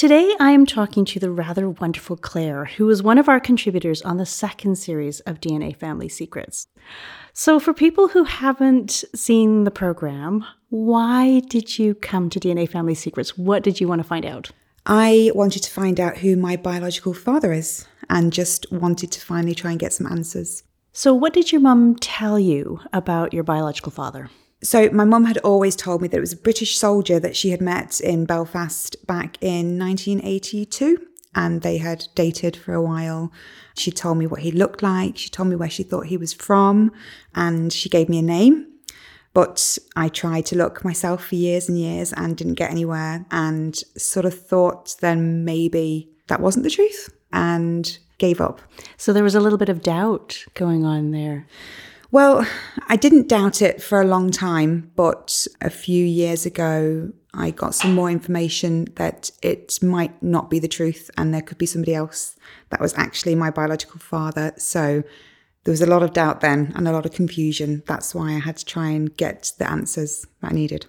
Today, I am talking to the rather wonderful Claire, who is one of our contributors on the second series of DNA Family Secrets. So, for people who haven't seen the program, why did you come to DNA Family Secrets? What did you want to find out? I wanted to find out who my biological father is and just wanted to finally try and get some answers. So, what did your mum tell you about your biological father? So, my mum had always told me that it was a British soldier that she had met in Belfast back in 1982, and they had dated for a while. She told me what he looked like, she told me where she thought he was from, and she gave me a name. But I tried to look myself for years and years and didn't get anywhere, and sort of thought then maybe that wasn't the truth and gave up. So, there was a little bit of doubt going on there. Well, I didn't doubt it for a long time, but a few years ago, I got some more information that it might not be the truth and there could be somebody else that was actually my biological father. So there was a lot of doubt then and a lot of confusion. That's why I had to try and get the answers that I needed.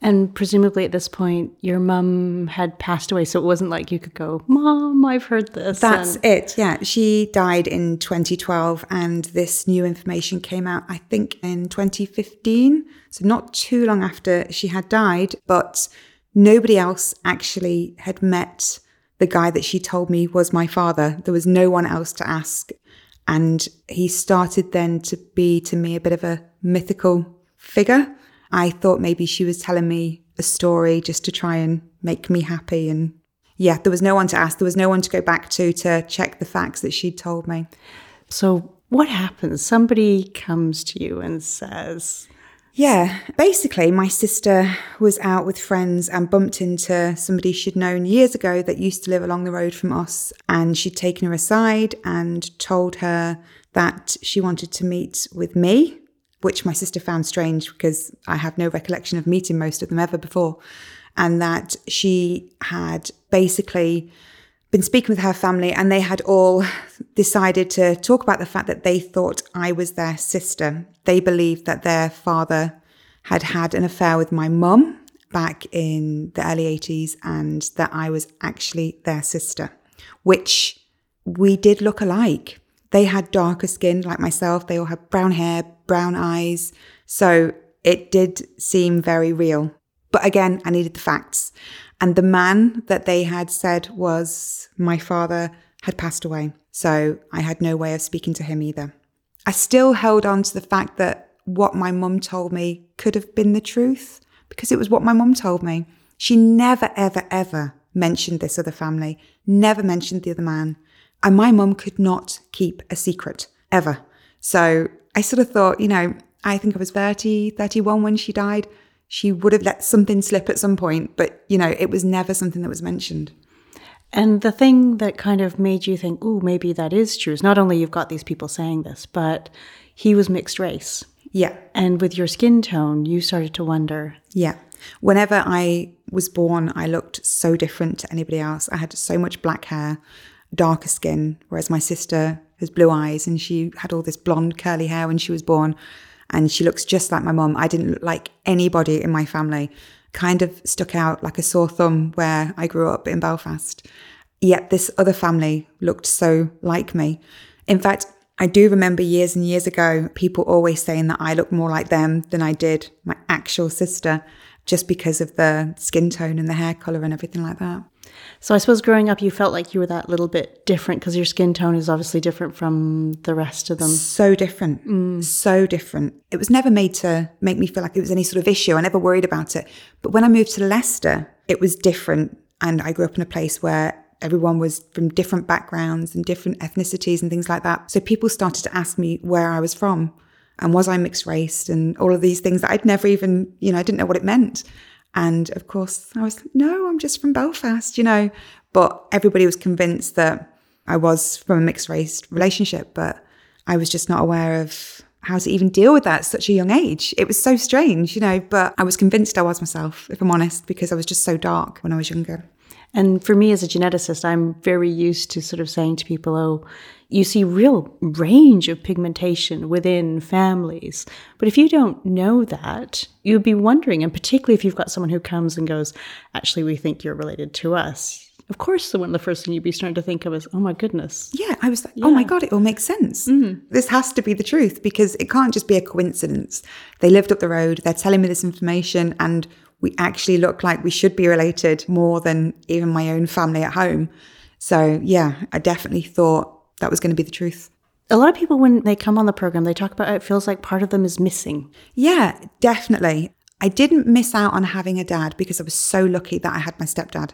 And presumably at this point, your mum had passed away. So it wasn't like you could go, Mom, I've heard this. That's and- it. Yeah. She died in 2012, and this new information came out, I think, in 2015. So not too long after she had died, but nobody else actually had met the guy that she told me was my father. There was no one else to ask. And he started then to be to me a bit of a mythical figure. I thought maybe she was telling me a story just to try and make me happy. And yeah, there was no one to ask. There was no one to go back to to check the facts that she'd told me. So, what happens? Somebody comes to you and says, Yeah, basically, my sister was out with friends and bumped into somebody she'd known years ago that used to live along the road from us. And she'd taken her aside and told her that she wanted to meet with me which my sister found strange because I have no recollection of meeting most of them ever before. And that she had basically been speaking with her family and they had all decided to talk about the fact that they thought I was their sister. They believed that their father had had an affair with my mum back in the early 80s and that I was actually their sister, which we did look alike. They had darker skin like myself. They all had brown hair, brown eyes. So it did seem very real. But again, I needed the facts. And the man that they had said was my father had passed away. So I had no way of speaking to him either. I still held on to the fact that what my mum told me could have been the truth because it was what my mum told me. She never, ever, ever mentioned this other family, never mentioned the other man. And my mum could not keep a secret ever. So I sort of thought, you know, I think I was 30, 31 when she died. She would have let something slip at some point, but, you know, it was never something that was mentioned. And the thing that kind of made you think, oh, maybe that is true is not only you've got these people saying this, but he was mixed race. Yeah. And with your skin tone, you started to wonder. Yeah. Whenever I was born, I looked so different to anybody else. I had so much black hair, darker skin, whereas my sister has blue eyes and she had all this blonde curly hair when she was born. And she looks just like my mum. I didn't look like anybody in my family. Kind of stuck out like a sore thumb where I grew up in Belfast. Yet this other family looked so like me. In fact, I do remember years and years ago, people always saying that I look more like them than I did my actual sister, just because of the skin tone and the hair color and everything like that. So I suppose growing up, you felt like you were that little bit different because your skin tone is obviously different from the rest of them. So different. Mm. So different. It was never made to make me feel like it was any sort of issue. I never worried about it. But when I moved to Leicester, it was different. And I grew up in a place where everyone was from different backgrounds and different ethnicities and things like that. So people started to ask me where I was from and was I mixed race and all of these things that I'd never even, you know, I didn't know what it meant. And of course, I was, no, I'm just from Belfast, you know. But everybody was convinced that I was from a mixed race relationship, but I was just not aware of how to even deal with that at such a young age. It was so strange, you know, but I was convinced I was myself, if I'm honest, because I was just so dark when I was younger. And for me as a geneticist, I'm very used to sort of saying to people, oh, you see real range of pigmentation within families. But if you don't know that, you'd be wondering, and particularly if you've got someone who comes and goes, actually, we think you're related to us, of course, the one the first thing you'd be starting to think of is, oh my goodness. Yeah, I was like, oh my God, it all makes sense. Mm-hmm. This has to be the truth because it can't just be a coincidence. They lived up the road, they're telling me this information, and we actually look like we should be related more than even my own family at home. So, yeah, I definitely thought that was going to be the truth. A lot of people, when they come on the program, they talk about it feels like part of them is missing. Yeah, definitely. I didn't miss out on having a dad because I was so lucky that I had my stepdad.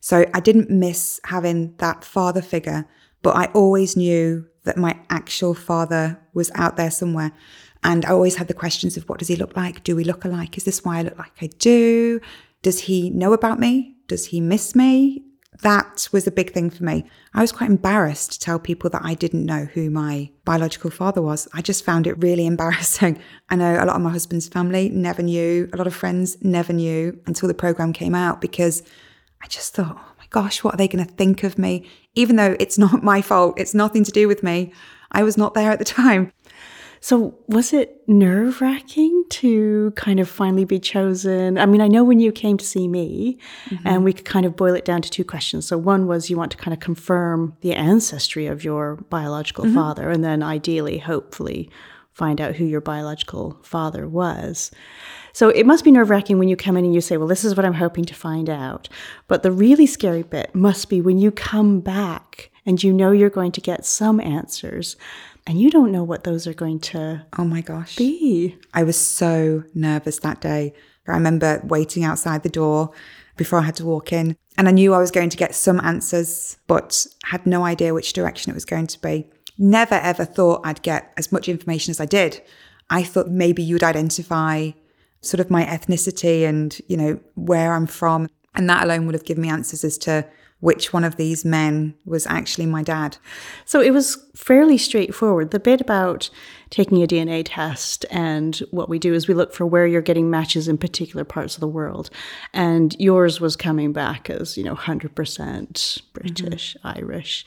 So I didn't miss having that father figure, but I always knew that my actual father was out there somewhere. And I always had the questions of what does he look like? Do we look alike? Is this why I look like I do? Does he know about me? Does he miss me? That was a big thing for me. I was quite embarrassed to tell people that I didn't know who my biological father was. I just found it really embarrassing. I know a lot of my husband's family never knew, a lot of friends never knew until the program came out because I just thought, oh my gosh, what are they going to think of me? Even though it's not my fault, it's nothing to do with me. I was not there at the time. So, was it nerve wracking to kind of finally be chosen? I mean, I know when you came to see me, mm-hmm. and we could kind of boil it down to two questions. So, one was you want to kind of confirm the ancestry of your biological mm-hmm. father, and then ideally, hopefully, find out who your biological father was. So, it must be nerve wracking when you come in and you say, Well, this is what I'm hoping to find out. But the really scary bit must be when you come back and you know you're going to get some answers and you don't know what those are going to Oh my gosh. be. I was so nervous that day. I remember waiting outside the door before I had to walk in, and I knew I was going to get some answers, but had no idea which direction it was going to be. Never ever thought I'd get as much information as I did. I thought maybe you'd identify sort of my ethnicity and, you know, where I'm from. And that alone would have given me answers as to which one of these men was actually my dad. So it was fairly straightforward. The bit about taking a DNA test and what we do is we look for where you're getting matches in particular parts of the world. And yours was coming back as, you know, 100% British, mm-hmm. Irish,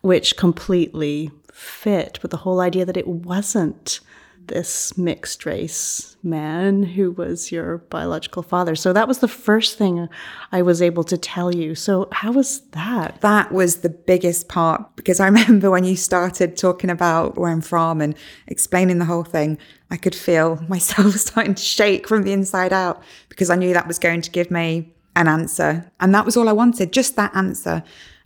which completely fit with the whole idea that it wasn't this mixed race man who was your biological father. So that was the first thing I was able to tell you. So how was that? that was the biggest part because I remember when you started talking about where I'm from and explaining the whole thing, I could feel myself starting to shake from the inside out because I knew that was going to give me an answer. And that was all I wanted, just that answer.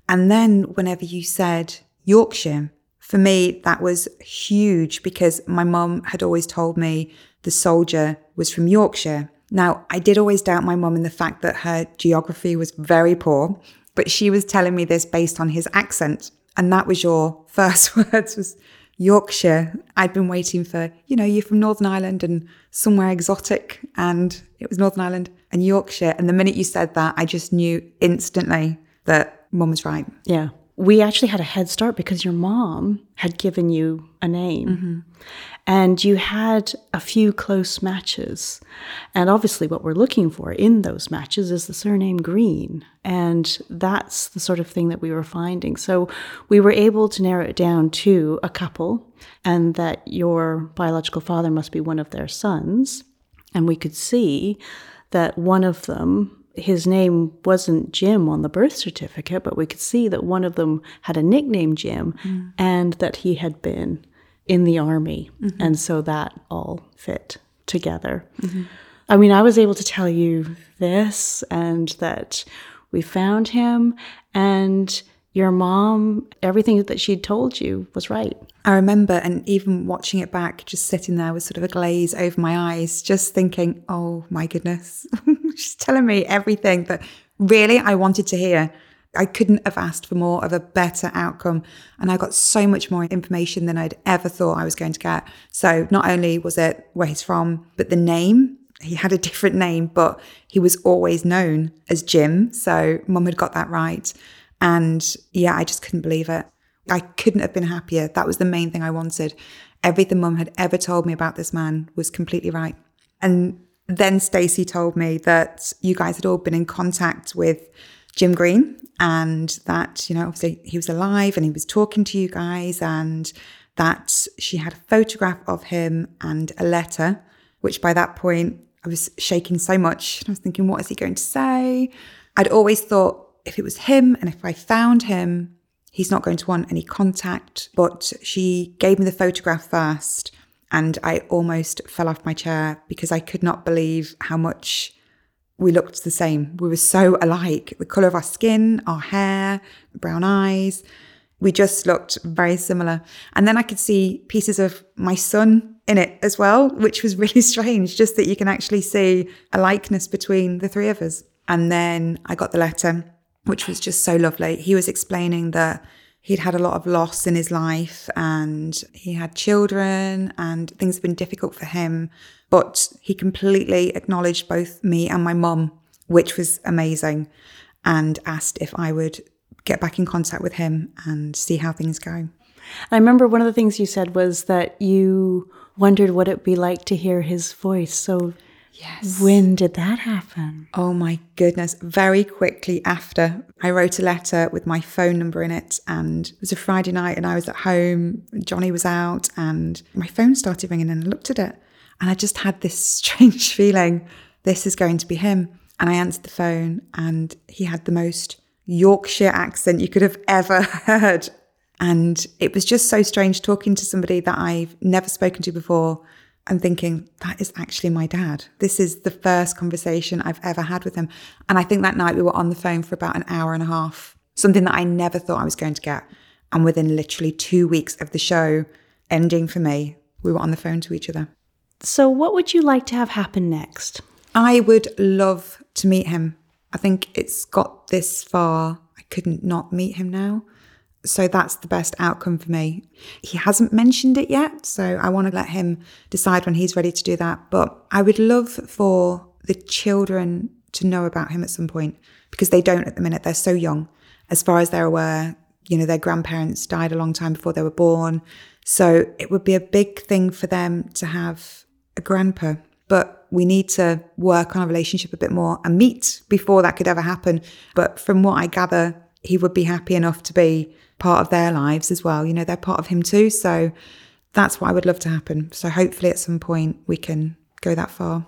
And then whenever you said Yorkshire, for me, that was huge because my mum had always told me the soldier was from Yorkshire. Now, I did always doubt my mum in the fact that her geography was very poor, but she was telling me this based on his accent. And that was your first words was Yorkshire. I'd been waiting for, you know, you're from Northern Ireland and somewhere exotic. And it was Northern Ireland and Yorkshire. And the minute you said that, I just knew instantly that mum was right. Yeah. We actually had a head start because your mom had given you a name mm-hmm. and you had a few close matches. And obviously, what we're looking for in those matches is the surname Green. And that's the sort of thing that we were finding. So we were able to narrow it down to a couple and that your biological father must be one of their sons. And we could see that one of them his name wasn't Jim on the birth certificate, but we could see that one of them had a nickname Jim mm. and that he had been in the army. Mm-hmm. And so that all fit together. Mm-hmm. I mean, I was able to tell you this and that we found him and your mom, everything that she'd told you was right. I remember, and even watching it back, just sitting there with sort of a glaze over my eyes, just thinking, oh my goodness, she's telling me everything that really I wanted to hear. I couldn't have asked for more of a better outcome. And I got so much more information than I'd ever thought I was going to get. So not only was it where he's from, but the name. He had a different name, but he was always known as Jim. So mum had got that right. And yeah, I just couldn't believe it. I couldn't have been happier. That was the main thing I wanted. Everything mum had ever told me about this man was completely right. And then Stacey told me that you guys had all been in contact with Jim Green and that, you know, obviously he was alive and he was talking to you guys and that she had a photograph of him and a letter, which by that point I was shaking so much. I was thinking, what is he going to say? I'd always thought if it was him and if I found him, he's not going to want any contact. But she gave me the photograph first, and I almost fell off my chair because I could not believe how much we looked the same. We were so alike. The colour of our skin, our hair, brown eyes. We just looked very similar. And then I could see pieces of my son in it as well, which was really strange, just that you can actually see a likeness between the three of us. And then I got the letter, which was just so lovely. He was explaining that he'd had a lot of loss in his life and he had children and things have been difficult for him. But he completely acknowledged both me and my mum, which was amazing, and asked if I would get back in contact with him and see how things go. I remember one of the things you said was that you wondered what it'd be like to hear his voice. So, yes. When did that happen? Oh my goodness. Very quickly after, I wrote a letter with my phone number in it. And it was a Friday night, and I was at home. Johnny was out, and my phone started ringing, and I looked at it. And I just had this strange feeling this is going to be him. And I answered the phone, and he had the most Yorkshire accent you could have ever heard. And it was just so strange talking to somebody that I've never spoken to before and thinking, that is actually my dad. This is the first conversation I've ever had with him. And I think that night we were on the phone for about an hour and a half, something that I never thought I was going to get. And within literally two weeks of the show ending for me, we were on the phone to each other. So, what would you like to have happen next? I would love to meet him. I think it's got this far. I couldn't not meet him now. So that's the best outcome for me. He hasn't mentioned it yet, so I want to let him decide when he's ready to do that. But I would love for the children to know about him at some point because they don't at the minute. They're so young. As far as they're aware, you know, their grandparents died a long time before they were born. So it would be a big thing for them to have a grandpa. But we need to work on a relationship a bit more and meet before that could ever happen. But from what I gather, he would be happy enough to be part of their lives as well. You know, they're part of him too. So that's what I would love to happen. So hopefully at some point we can go that far.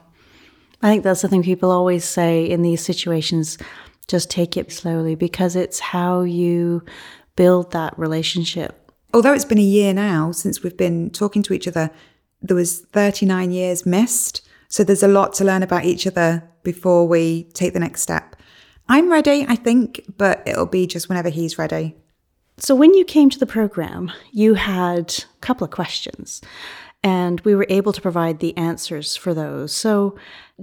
I think that's the thing people always say in these situations just take it slowly because it's how you build that relationship. Although it's been a year now since we've been talking to each other, there was 39 years missed. So there's a lot to learn about each other before we take the next step. I'm ready, I think, but it'll be just whenever he's ready. So, when you came to the program, you had a couple of questions, and we were able to provide the answers for those. So,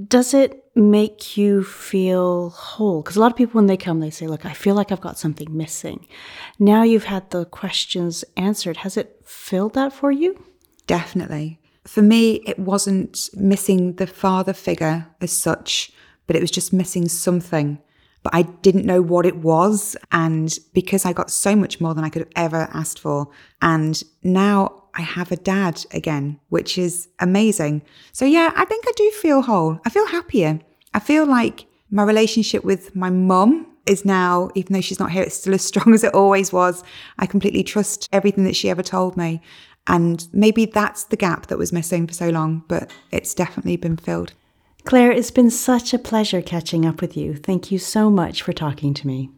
does it make you feel whole? Because a lot of people, when they come, they say, Look, I feel like I've got something missing. Now you've had the questions answered. Has it filled that for you? Definitely. For me, it wasn't missing the father figure as such, but it was just missing something but I didn't know what it was. And because I got so much more than I could have ever asked for. And now I have a dad again, which is amazing. So yeah, I think I do feel whole. I feel happier. I feel like my relationship with my mum is now, even though she's not here, it's still as strong as it always was. I completely trust everything that she ever told me. And maybe that's the gap that was missing for so long, but it's definitely been filled. Claire, it's been such a pleasure catching up with you. Thank you so much for talking to me.